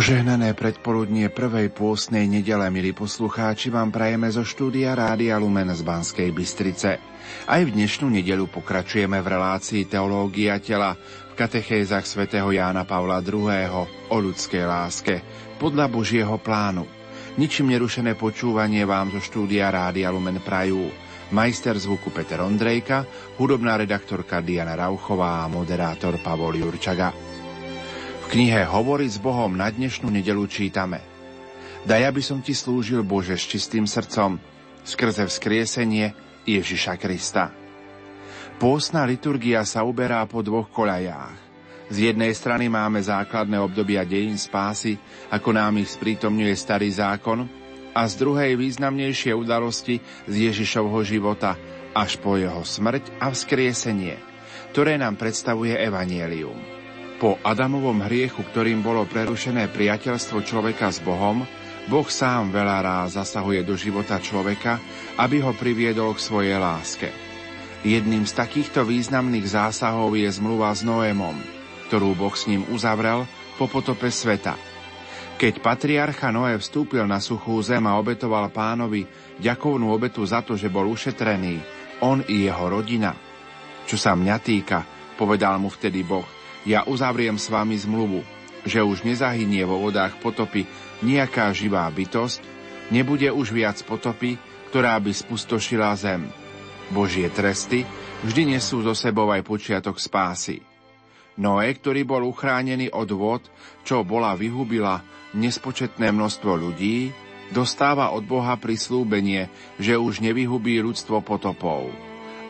Požehnané predpoludnie prvej pôstnej nedele, milí poslucháči, vám prajeme zo štúdia Rádia Lumen z Banskej Bystrice. Aj v dnešnú nedelu pokračujeme v relácii Teológia tela v katechézach svätého Jána Pavla II. o ľudskej láske podľa Božieho plánu. Ničím nerušené počúvanie vám zo štúdia Rádia Lumen prajú majster zvuku Peter Ondrejka, hudobná redaktorka Diana Rauchová a moderátor Pavol Jurčaga knihe Hovorí s Bohom na dnešnú nedelu čítame Daj, aby som ti slúžil Bože s čistým srdcom, skrze vzkriesenie Ježiša Krista. Pôstna liturgia sa uberá po dvoch koľajách. Z jednej strany máme základné obdobia dejín spásy, ako nám ich sprítomňuje starý zákon, a z druhej významnejšie udalosti z Ježišovho života až po jeho smrť a vzkriesenie, ktoré nám predstavuje Evangelium. Po Adamovom hriechu, ktorým bolo prerušené priateľstvo človeka s Bohom, Boh sám veľa ráz zasahuje do života človeka, aby ho priviedol k svojej láske. Jedným z takýchto významných zásahov je zmluva s Noémom, ktorú Boh s ním uzavrel po potope sveta. Keď patriarcha Noé vstúpil na suchú zem a obetoval pánovi ďakovnú obetu za to, že bol ušetrený, on i jeho rodina. Čo sa mňa týka, povedal mu vtedy Boh, ja uzavriem s vami zmluvu, že už nezahynie vo vodách potopy nejaká živá bytosť, nebude už viac potopy, ktorá by spustošila zem. Božie tresty vždy nesú zo sebou aj počiatok spásy. Noé, ktorý bol uchránený od vod, čo bola vyhubila nespočetné množstvo ľudí, dostáva od Boha prislúbenie, že už nevyhubí ľudstvo potopov.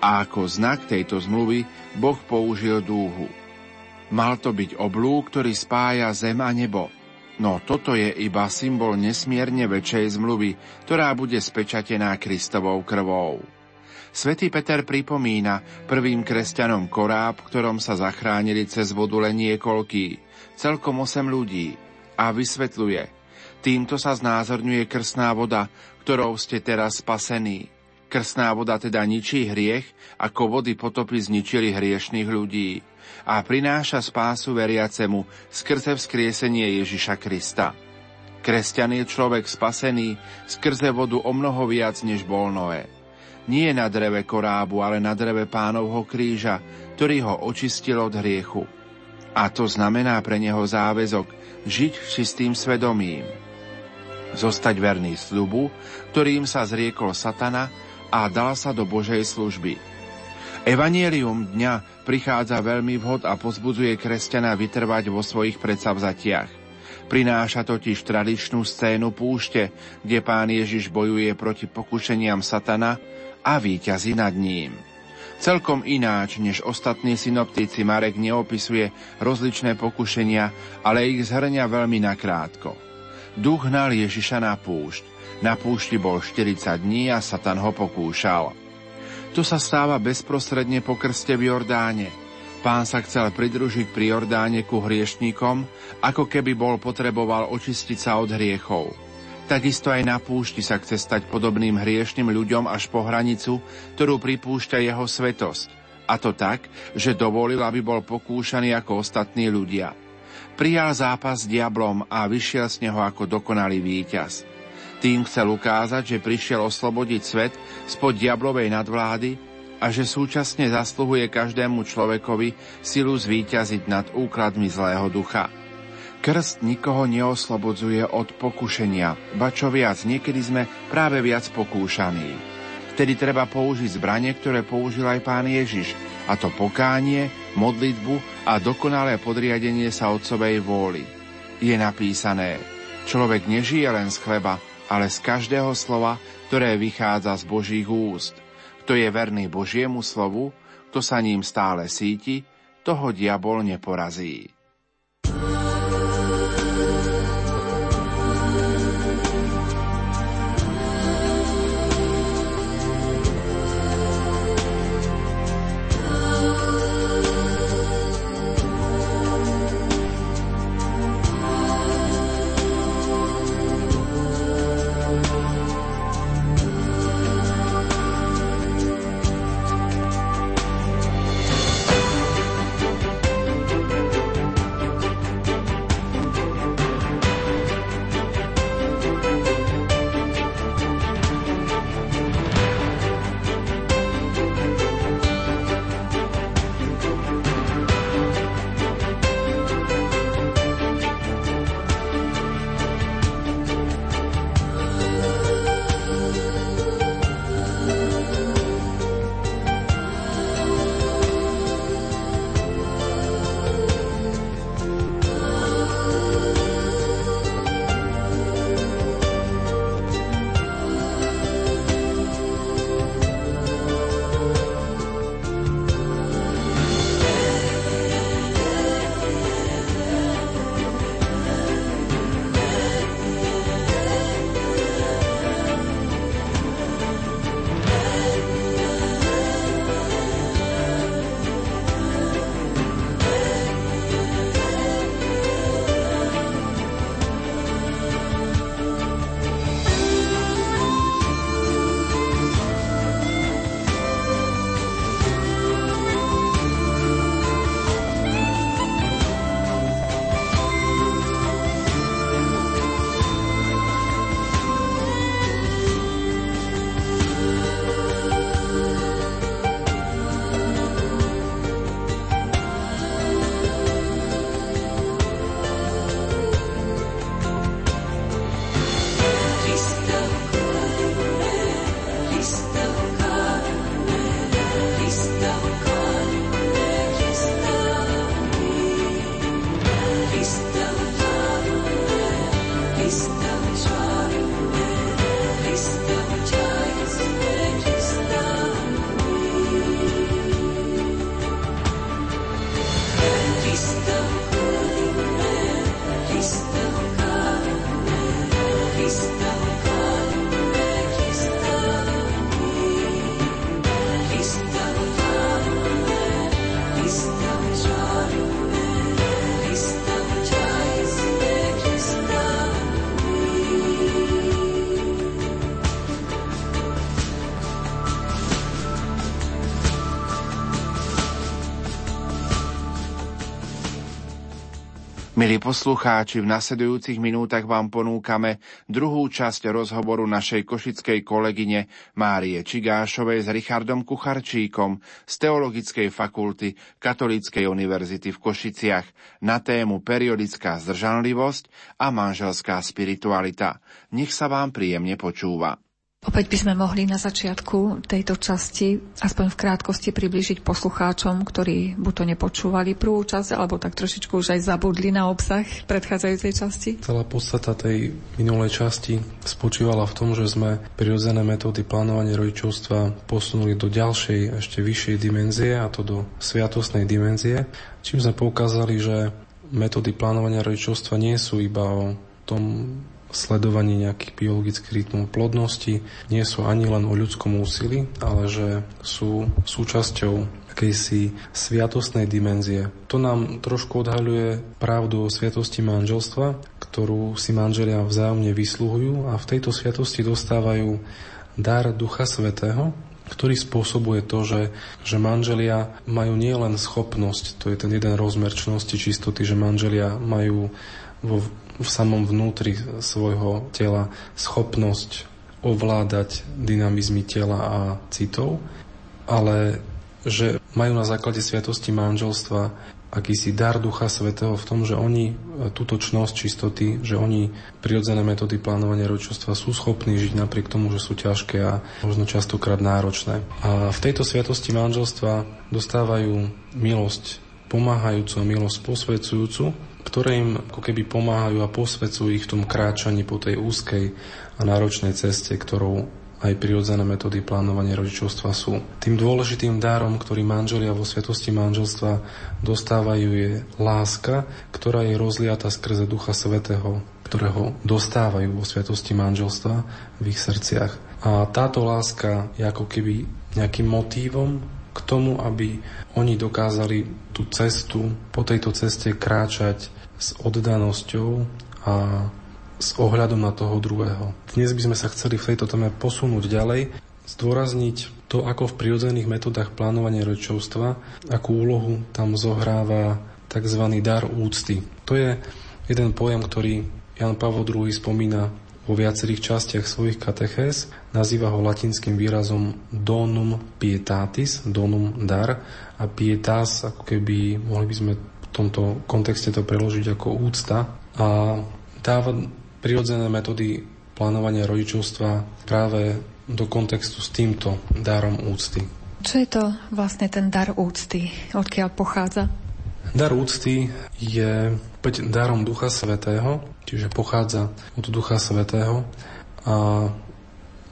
A ako znak tejto zmluvy Boh použil dúhu. Mal to byť oblúk, ktorý spája zem a nebo. No toto je iba symbol nesmierne väčšej zmluvy, ktorá bude spečatená Kristovou krvou. Svetý Peter pripomína prvým kresťanom koráb, ktorom sa zachránili cez vodu len niekoľký, celkom 8 ľudí, a vysvetľuje. Týmto sa znázorňuje krsná voda, ktorou ste teraz spasení. Krsná voda teda ničí hriech, ako vody potopy zničili hriešných ľudí a prináša spásu veriacemu skrze vzkriesenie Ježiša Krista. Kresťan je človek spasený skrze vodu o mnoho viac než bol Noé. Nie na dreve korábu, ale na dreve pánovho kríža, ktorý ho očistil od hriechu. A to znamená pre neho záväzok žiť čistým svedomím. Zostať verný sľubu, ktorým sa zriekol satana a dal sa do Božej služby. Evangelium dňa prichádza veľmi vhod a pozbudzuje kresťana vytrvať vo svojich predsavzatiach. Prináša totiž tradičnú scénu púšte, kde pán Ježiš bojuje proti pokušeniam satana a víťazí nad ním. Celkom ináč, než ostatní synoptici Marek neopisuje rozličné pokušenia, ale ich zhrňa veľmi nakrátko. Duch hnal Ježiša na púšť. Na púšti bol 40 dní a Satan ho pokúšal. To sa stáva bezprostredne po krste v Jordáne. Pán sa chcel pridružiť pri Jordáne ku hriešníkom, ako keby bol potreboval očistiť sa od hriechov. Takisto aj na púšti sa chce stať podobným hriešným ľuďom až po hranicu, ktorú pripúšťa jeho svetosť. A to tak, že dovolil, aby bol pokúšaný ako ostatní ľudia. Prijal zápas s diablom a vyšiel z neho ako dokonalý víťaz. Tým chcel ukázať, že prišiel oslobodiť svet spod diablovej nadvlády a že súčasne zasluhuje každému človekovi silu zvíťaziť nad úkladmi zlého ducha. Krst nikoho neoslobodzuje od pokušenia, ba čo viac, niekedy sme práve viac pokúšaní. Vtedy treba použiť zbranie, ktoré použil aj pán Ježiš, a to pokánie, modlitbu a dokonalé podriadenie sa otcovej vôli. Je napísané, človek nežije len z chleba, ale z každého slova, ktoré vychádza z Božích úst. Kto je verný Božiemu slovu, kto sa ním stále síti, toho diabol neporazí. Milí poslucháči, v nasledujúcich minútach vám ponúkame druhú časť rozhovoru našej košickej kolegyne Márie Čigášovej s Richardom Kucharčíkom z Teologickej fakulty Katolíckej univerzity v Košiciach na tému periodická zdržanlivosť a manželská spiritualita. Nech sa vám príjemne počúva. Opäť by sme mohli na začiatku tejto časti aspoň v krátkosti približiť poslucháčom, ktorí buď to nepočúvali prvú časť, alebo tak trošičku už aj zabudli na obsah predchádzajúcej časti. Celá podstata tej minulej časti spočívala v tom, že sme prirodzené metódy plánovania rodičovstva posunuli do ďalšej, ešte vyššej dimenzie, a to do sviatostnej dimenzie, čím sme poukázali, že metódy plánovania rodičovstva nie sú iba o tom sledovanie nejakých biologických rytmov plodnosti nie sú ani len o ľudskom úsilí, ale že sú súčasťou akejsi sviatostnej dimenzie. To nám trošku odhaľuje pravdu o sviatosti manželstva, ktorú si manželia vzájomne vysluhujú a v tejto sviatosti dostávajú dar Ducha Svetého, ktorý spôsobuje to, že, že manželia majú nielen schopnosť, to je ten jeden rozmer čnosti, čistoty, že manželia majú vo v samom vnútri svojho tela schopnosť ovládať dynamizmy tela a citov, ale že majú na základe sviatosti manželstva akýsi dar Ducha Svetého v tom, že oni túto čnosť čistoty, že oni prirodzené metódy plánovania rodičovstva sú schopní žiť napriek tomu, že sú ťažké a možno častokrát náročné. A v tejto sviatosti manželstva dostávajú milosť pomáhajúcu a milosť posvedzujúcu, ktoré im ako keby pomáhajú a posvedcujú ich v tom kráčaní po tej úzkej a náročnej ceste, ktorou aj prirodzené metódy plánovania rodičovstva sú. Tým dôležitým dárom, ktorý manželia vo svetosti manželstva dostávajú, je láska, ktorá je rozliata skrze Ducha Svetého, ktorého dostávajú vo svetosti manželstva v ich srdciach. A táto láska je ako keby nejakým motívom k tomu, aby oni dokázali tú cestu, po tejto ceste kráčať s oddanosťou a s ohľadom na toho druhého. Dnes by sme sa chceli v tejto téme posunúť ďalej, zdôrazniť to, ako v prirodzených metodách plánovania rodičovstva, akú úlohu tam zohráva tzv. dar úcty. To je jeden pojem, ktorý Jan Pavel II spomína vo viacerých častiach svojich katechés. Nazýva ho latinským výrazom donum pietatis, donum dar a pietas, ako keby mohli by sme v tomto kontexte to preložiť ako úcta a dáva prirodzené metódy plánovania rodičovstva práve do kontextu s týmto darom úcty. Čo je to vlastne ten dar úcty? Odkiaľ pochádza? Dar úcty je opäť darom Ducha Svetého, čiže pochádza od Ducha Svetého a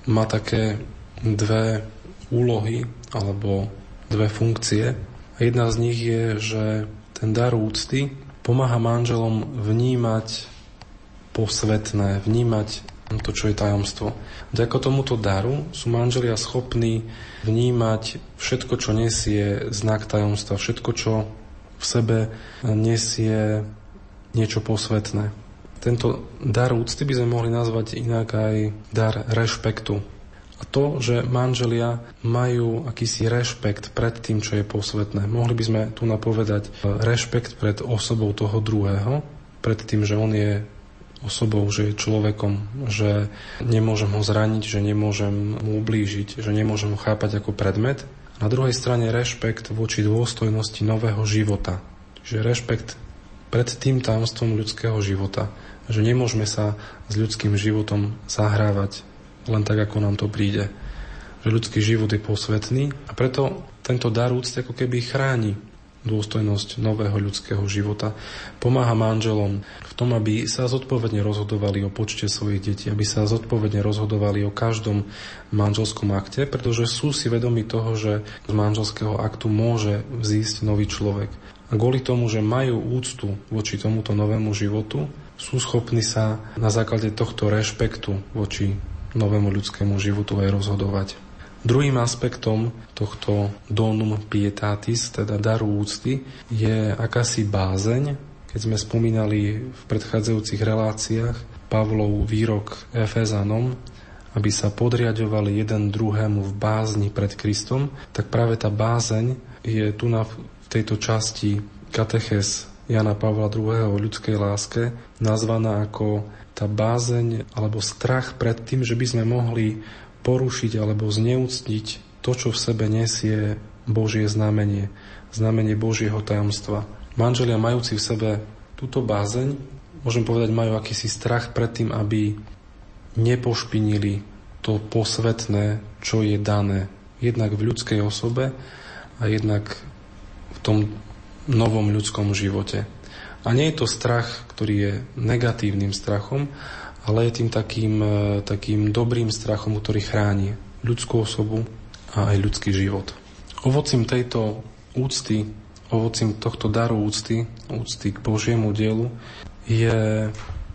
má také dve úlohy alebo dve funkcie. Jedna z nich je, že ten dar úcty pomáha manželom vnímať posvetné, vnímať to, čo je tajomstvo. Vďaka tomuto daru sú manželia schopní vnímať všetko, čo nesie znak tajomstva, všetko, čo v sebe nesie niečo posvetné. Tento dar úcty by sme mohli nazvať inak aj dar rešpektu. A to, že manželia majú akýsi rešpekt pred tým, čo je posvetné. Mohli by sme tu napovedať rešpekt pred osobou toho druhého, pred tým, že on je osobou, že je človekom, že nemôžem ho zraniť, že nemôžem mu ublížiť, že nemôžem ho chápať ako predmet. Na druhej strane rešpekt voči dôstojnosti nového života. Čiže rešpekt pred tým tajomstvom ľudského života. Že nemôžeme sa s ľudským životom zahrávať len tak, ako nám to príde. Že ľudský život je posvetný a preto tento dar úcty ako keby chráni dôstojnosť nového ľudského života. Pomáha manželom v tom, aby sa zodpovedne rozhodovali o počte svojich detí, aby sa zodpovedne rozhodovali o každom manželskom akte, pretože sú si vedomi toho, že z manželského aktu môže vzísť nový človek. A kvôli tomu, že majú úctu voči tomuto novému životu, sú schopní sa na základe tohto rešpektu voči novému ľudskému životu aj rozhodovať. Druhým aspektom tohto donum pietatis, teda daru úcty, je akási bázeň. Keď sme spomínali v predchádzajúcich reláciách Pavlov výrok Efezanom, aby sa podriadovali jeden druhému v bázni pred Kristom, tak práve tá bázeň je tu na tejto časti kateches Jana Pavla II. o ľudskej láske nazvaná ako tá bázeň alebo strach pred tým, že by sme mohli porušiť alebo zneúctiť to, čo v sebe nesie Božie znamenie, znamenie Božieho tajomstva. Manželia majúci v sebe túto bázeň, môžem povedať, majú akýsi strach pred tým, aby nepošpinili to posvetné, čo je dané jednak v ľudskej osobe a jednak tom novom ľudskom živote. A nie je to strach, ktorý je negatívnym strachom, ale je tým takým, e, takým dobrým strachom, ktorý chráni ľudskú osobu a aj ľudský život. Ovocím tejto úcty, ovocím tohto daru úcty, úcty k Božiemu dielu, je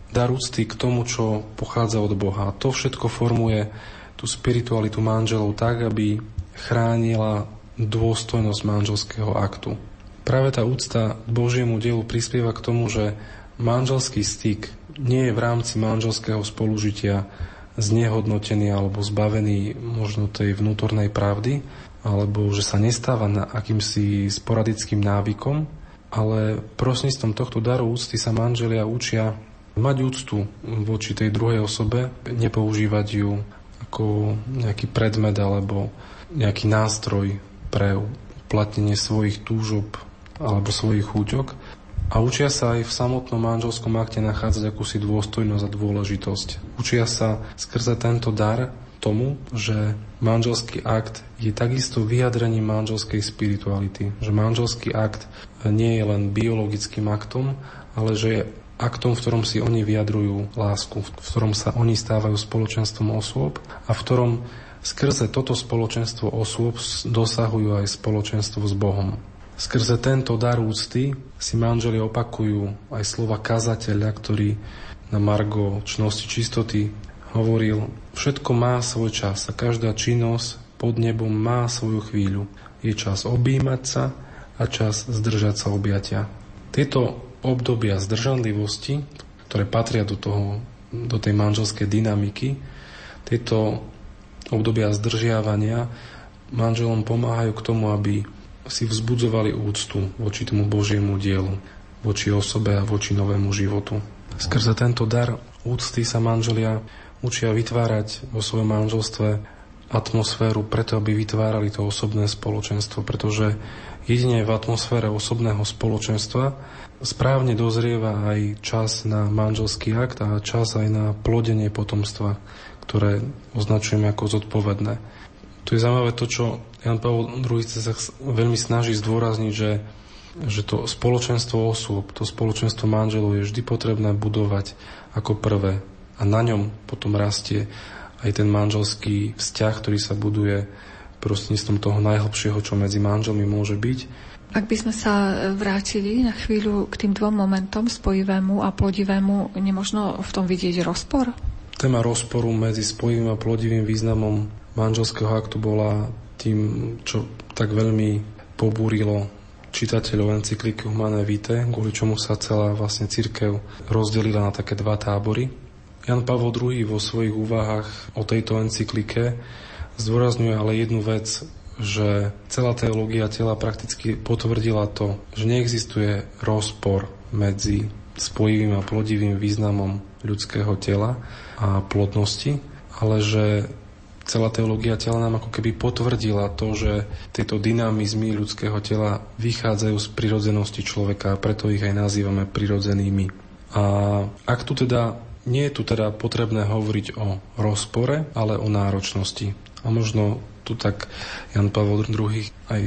dar úcty k tomu, čo pochádza od Boha. To všetko formuje tú spiritualitu manželov tak, aby chránila dôstojnosť manželského aktu. Práve tá úcta k Božiemu dielu prispieva k tomu, že manželský styk nie je v rámci manželského spolužitia znehodnotený alebo zbavený možno tej vnútornej pravdy, alebo že sa nestáva na akýmsi sporadickým návykom, ale prostredníctvom tohto daru úcty sa manželia učia mať úctu voči tej druhej osobe, nepoužívať ju ako nejaký predmet alebo nejaký nástroj pre uplatnenie svojich túžob alebo svojich chúťok, a učia sa aj v samotnom manželskom akte nachádzať akúsi dôstojnosť a dôležitosť. Učia sa skrze tento dar tomu, že manželský akt je takisto vyjadrením manželskej spirituality. Že manželský akt nie je len biologickým aktom, ale že je aktom, v ktorom si oni vyjadrujú lásku, v ktorom sa oni stávajú spoločenstvom osôb a v ktorom skrze toto spoločenstvo osôb dosahujú aj spoločenstvo s Bohom. Skrze tento dar úcty si manželi opakujú aj slova kazateľa, ktorý na Margo čnosti čistoty hovoril, všetko má svoj čas a každá činnosť pod nebom má svoju chvíľu. Je čas objímať sa a čas zdržať sa objatia. Tieto obdobia zdržanlivosti, ktoré patria do, toho, do tej manželskej dynamiky, tieto obdobia zdržiavania manželom pomáhajú k tomu, aby si vzbudzovali úctu voči tomu Božiemu dielu, voči osobe a voči novému životu. Skrze tento dar úcty sa manželia učia vytvárať vo svojom manželstve atmosféru preto, aby vytvárali to osobné spoločenstvo, pretože jedine v atmosfére osobného spoločenstva správne dozrieva aj čas na manželský akt a čas aj na plodenie potomstva, ktoré označujeme ako zodpovedné. Tu je zaujímavé to, čo Jan Pavel II sa veľmi snaží zdôrazniť, že, že to spoločenstvo osôb, to spoločenstvo manželov je vždy potrebné budovať ako prvé a na ňom potom rastie aj ten manželský vzťah, ktorý sa buduje prostredníctvom toho najhlbšieho, čo medzi manželmi môže byť. Ak by sme sa vrátili na chvíľu k tým dvom momentom, spojivému a plodivému, nemožno v tom vidieť rozpor? Téma rozporu medzi spojivým a plodivým významom manželského aktu bola tým, čo tak veľmi pobúrilo čitateľov encykliky Humane Vitae, kvôli čomu sa celá vlastne církev rozdelila na také dva tábory. Jan Pavel II vo svojich úvahách o tejto encyklike zdôrazňuje ale jednu vec, že celá teológia tela prakticky potvrdila to, že neexistuje rozpor medzi spojivým a plodivým významom ľudského tela a plodnosti, ale že celá teológia tela nám ako keby potvrdila to, že tieto dynamizmy ľudského tela vychádzajú z prirodzenosti človeka a preto ich aj nazývame prirodzenými. A ak tu teda nie je tu teda potrebné hovoriť o rozpore, ale o náročnosti. A možno tu tak Jan Pavel II aj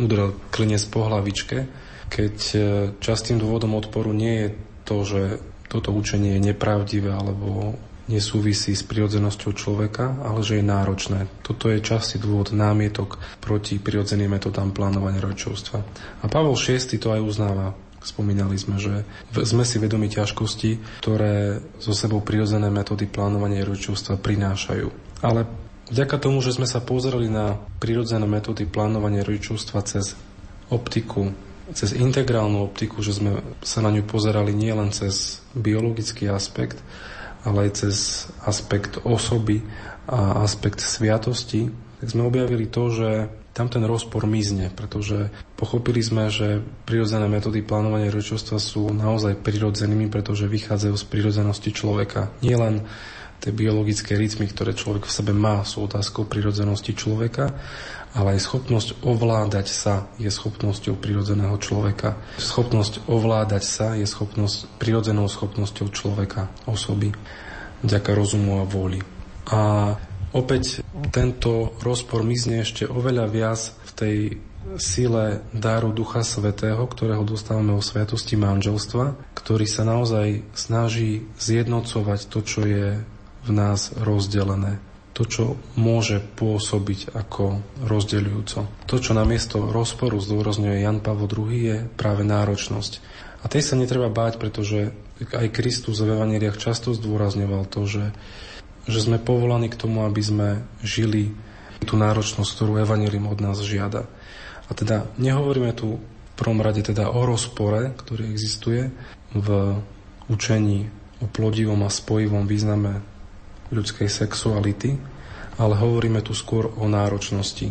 udrel klinec po hlavičke, keď e, častým dôvodom odporu nie je to, že toto učenie je nepravdivé alebo nesúvisí s prirodzenosťou človeka, ale že je náročné. Toto je častý dôvod námietok proti prirodzeným metodám plánovania rodičovstva. A Pavol VI to aj uznáva. Spomínali sme, že sme si vedomi ťažkosti, ktoré zo sebou prirodzené metódy plánovania rodičovstva prinášajú. Ale vďaka tomu, že sme sa pozreli na prirodzené metódy plánovania rodičovstva cez optiku, cez integrálnu optiku, že sme sa na ňu pozerali nielen cez biologický aspekt, ale aj cez aspekt osoby a aspekt sviatosti, tak sme objavili to, že tam ten rozpor mizne, pretože pochopili sme, že prirodzené metódy plánovania rodičovstva sú naozaj prirodzenými, pretože vychádzajú z prirodzenosti človeka. Nie len tie biologické rytmy, ktoré človek v sebe má, sú otázkou prirodzenosti človeka, ale aj schopnosť ovládať sa je schopnosťou prirodzeného človeka. Schopnosť ovládať sa je schopnosť, prirodzenou schopnosťou človeka, osoby, vďaka rozumu a vôli. A Opäť tento rozpor mizne ešte oveľa viac v tej sile dáru Ducha Svetého, ktorého dostávame o sviatosti manželstva, ktorý sa naozaj snaží zjednocovať to, čo je v nás rozdelené. To, čo môže pôsobiť ako rozdeľujúco. To, čo namiesto rozporu zdôrazňuje Jan Pavel II, je práve náročnosť. A tej sa netreba báť, pretože aj Kristus v Evangeliach často zdôrazňoval to, že že sme povolaní k tomu, aby sme žili tú náročnosť, ktorú Evangelium od nás žiada. A teda nehovoríme tu v prvom rade teda o rozpore, ktorý existuje v učení o plodivom a spojivom význame ľudskej sexuality, ale hovoríme tu skôr o náročnosti.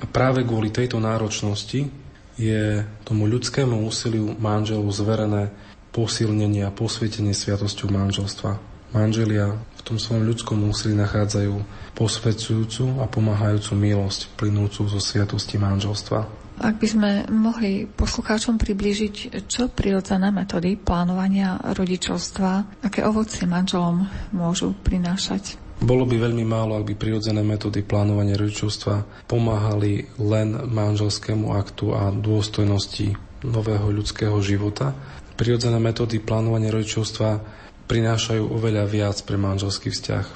A práve kvôli tejto náročnosti je tomu ľudskému úsiliu manželov zverené posilnenie a posvietenie sviatosťou manželstva. Manželia tom svojom ľudskom úsilí nachádzajú posvedzujúcu a pomáhajúcu milosť plynúcu zo sviatosti manželstva. Ak by sme mohli poslucháčom priblížiť, čo prirodzené metódy plánovania rodičovstva, aké ovocie manželom môžu prinášať? Bolo by veľmi málo, ak by prirodzené metódy plánovania rodičovstva pomáhali len manželskému aktu a dôstojnosti nového ľudského života. Prirodzené metódy plánovania rodičovstva prinášajú oveľa viac pre manželský vzťah.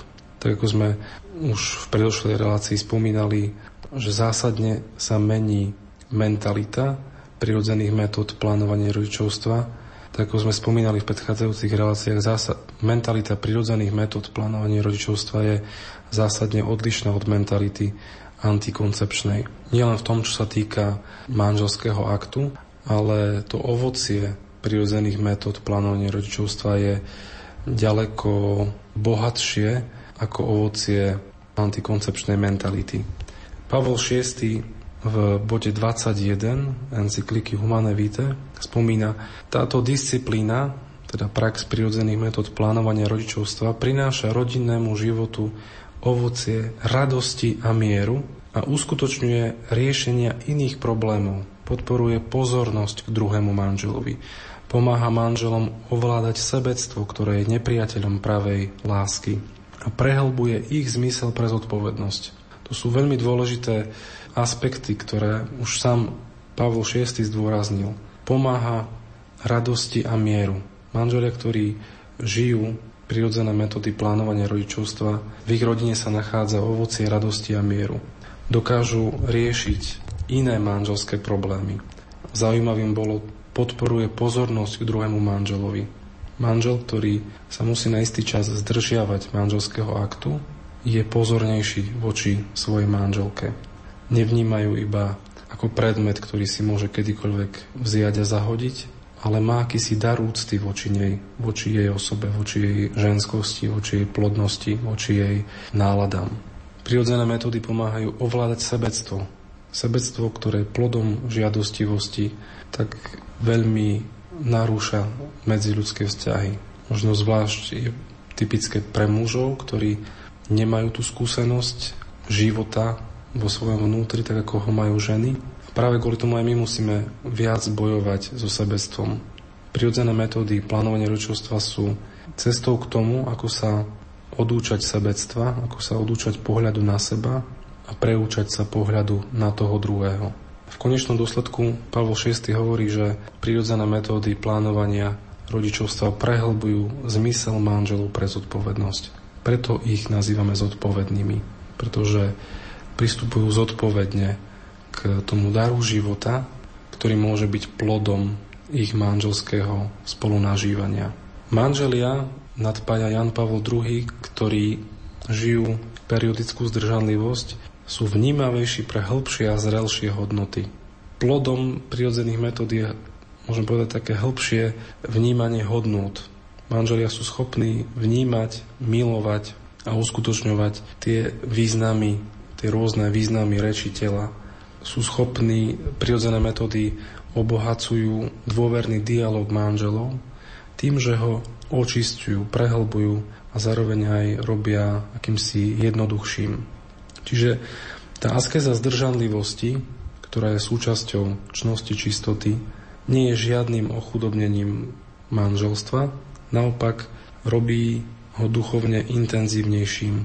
Tak ako sme už v predošlej relácii spomínali, že zásadne sa mení mentalita prirodzených metód plánovania rodičovstva, tak ako sme spomínali v predchádzajúcich reláciách, zásad, mentalita prirodzených metód plánovania rodičovstva je zásadne odlišná od mentality antikoncepčnej. Nielen v tom, čo sa týka manželského aktu, ale to ovocie prirodzených metód plánovania rodičovstva je ďaleko bohatšie ako ovocie antikoncepčnej mentality. Pavol VI v bode 21 encykliky Humane Vitae spomína, táto disciplína, teda prax prirodzených metód plánovania rodičovstva, prináša rodinnému životu ovocie radosti a mieru a uskutočňuje riešenia iných problémov, podporuje pozornosť k druhému manželovi, Pomáha manželom ovládať sebectvo, ktoré je nepriateľom pravej lásky a prehlbuje ich zmysel pre zodpovednosť. To sú veľmi dôležité aspekty, ktoré už sám Pavol VI zdôraznil. Pomáha radosti a mieru. Manželia, ktorí žijú prirodzené metódy plánovania rodičovstva, v ich rodine sa nachádza ovocie radosti a mieru. Dokážu riešiť iné manželské problémy. Zaujímavým bolo podporuje pozornosť k druhému manželovi. Manžel, ktorý sa musí na istý čas zdržiavať manželského aktu, je pozornejší voči svojej manželke. Nevnímajú iba ako predmet, ktorý si môže kedykoľvek vziať a zahodiť, ale má akýsi dar úcty voči nej, voči jej osobe, voči jej ženskosti, voči jej plodnosti, voči jej náladám. Prirodzené metódy pomáhajú ovládať sebectvo. Sebectvo, ktoré plodom žiadostivosti, tak veľmi narúša medziľudské vzťahy. Možno zvlášť je typické pre mužov, ktorí nemajú tú skúsenosť života vo svojom vnútri, tak ako ho majú ženy. A práve kvôli tomu aj my musíme viac bojovať so sebestvom. Prirodzené metódy plánovania rodičovstva sú cestou k tomu, ako sa odúčať sebectva, ako sa odúčať pohľadu na seba a preúčať sa pohľadu na toho druhého. V konečnom dôsledku Pavol VI hovorí, že prírodzené metódy plánovania rodičovstva prehlbujú zmysel manželov pre zodpovednosť. Preto ich nazývame zodpovednými, pretože pristupujú zodpovedne k tomu daru života, ktorý môže byť plodom ich manželského spolunažívania. Manželia nadpája Jan Pavel II, ktorí žijú periodickú zdržanlivosť, sú vnímavejší pre hĺbšie a zrelšie hodnoty. Plodom prirodzených metód je, môžem povedať, také hĺbšie vnímanie hodnôt. Manželia sú schopní vnímať, milovať a uskutočňovať tie významy, tie rôzne významy reči tela. Sú schopní, prirodzené metódy obohacujú dôverný dialog manželov tým, že ho očistujú, prehlbujú a zároveň aj robia akýmsi jednoduchším. Čiže tá askeza zdržanlivosti, ktorá je súčasťou čnosti čistoty, nie je žiadnym ochudobnením manželstva, naopak robí ho duchovne intenzívnejším,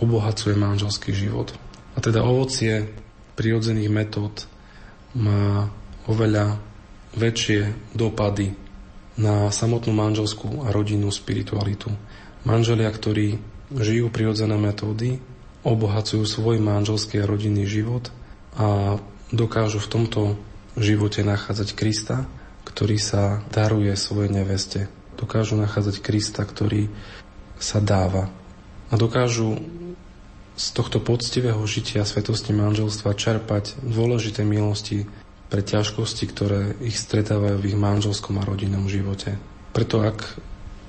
obohacuje manželský život. A teda ovocie prirodzených metód má oveľa väčšie dopady na samotnú manželskú a rodinnú spiritualitu. Manželia, ktorí žijú prirodzené metódy, obohacujú svoj manželský a rodinný život a dokážu v tomto živote nachádzať Krista, ktorý sa daruje svojej neveste. Dokážu nachádzať Krista, ktorý sa dáva. A dokážu z tohto poctivého žitia svetosti manželstva čerpať dôležité milosti pre ťažkosti, ktoré ich stretávajú v ich manželskom a rodinnom živote. Preto ak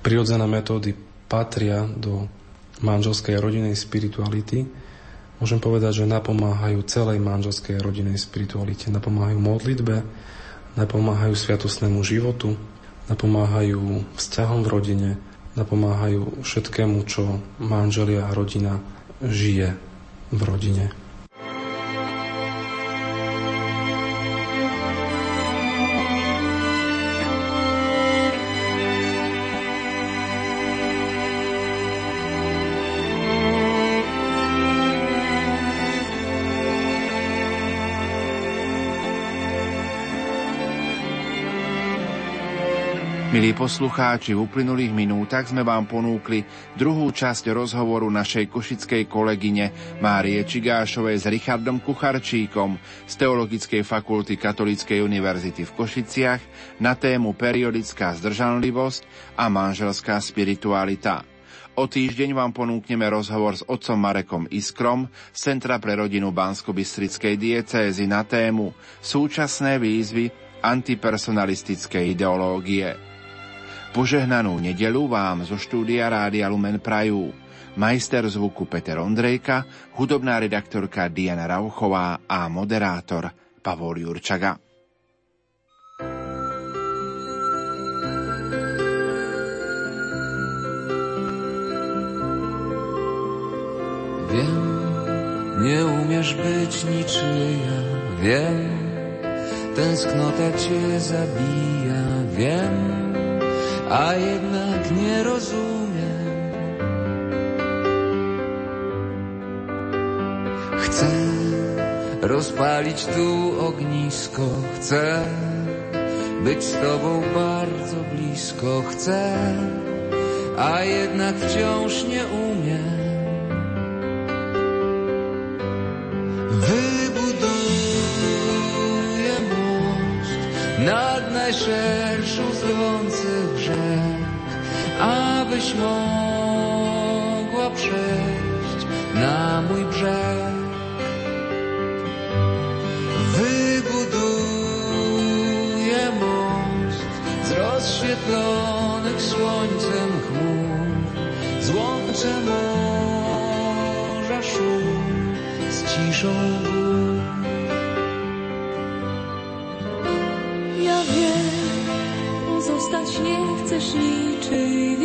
prirodzené metódy patria do manželskej a rodinej spirituality, môžem povedať, že napomáhajú celej manželskej a rodinej spiritualite. Napomáhajú modlitbe, napomáhajú sviatosnému životu, napomáhajú vzťahom v rodine, napomáhajú všetkému, čo manželia a rodina žije v rodine. Milí poslucháči, v uplynulých minútach sme vám ponúkli druhú časť rozhovoru našej košickej kolegyne Márie Čigášovej s Richardom Kucharčíkom z Teologickej fakulty Katolíckej univerzity v Košiciach na tému periodická zdržanlivosť a manželská spiritualita. O týždeň vám ponúkneme rozhovor s otcom Marekom Iskrom z Centra pre rodinu Bansko-Bystrickej diecézy na tému Súčasné výzvy antipersonalistickej ideológie. Požehnanú nedelu vám zo štúdia Rádia Lumen Prajú. Majster zvuku Peter Ondrejka, hudobná redaktorka Diana Rauchová a moderátor Pavol Jurčaga. Wiem, nie umiesz być niczyja, wiem, tęsknota cię zabija, wiem, a jednak nie rozumiem. Chcę rozpalić tu ognisko, chcę być z tobą bardzo blisko, chcę, a jednak wciąż nie umiem. Wybuduję najszerszą z abyś mogła przejść na mój brzeg. Wybuduję most z rozświetlonych słońcem chmur, złączę morza szum z ciszą Ja wiem, pozostać nie chcesz niczym